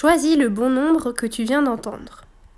Choisis le bon nombre que tu viens d'entendre.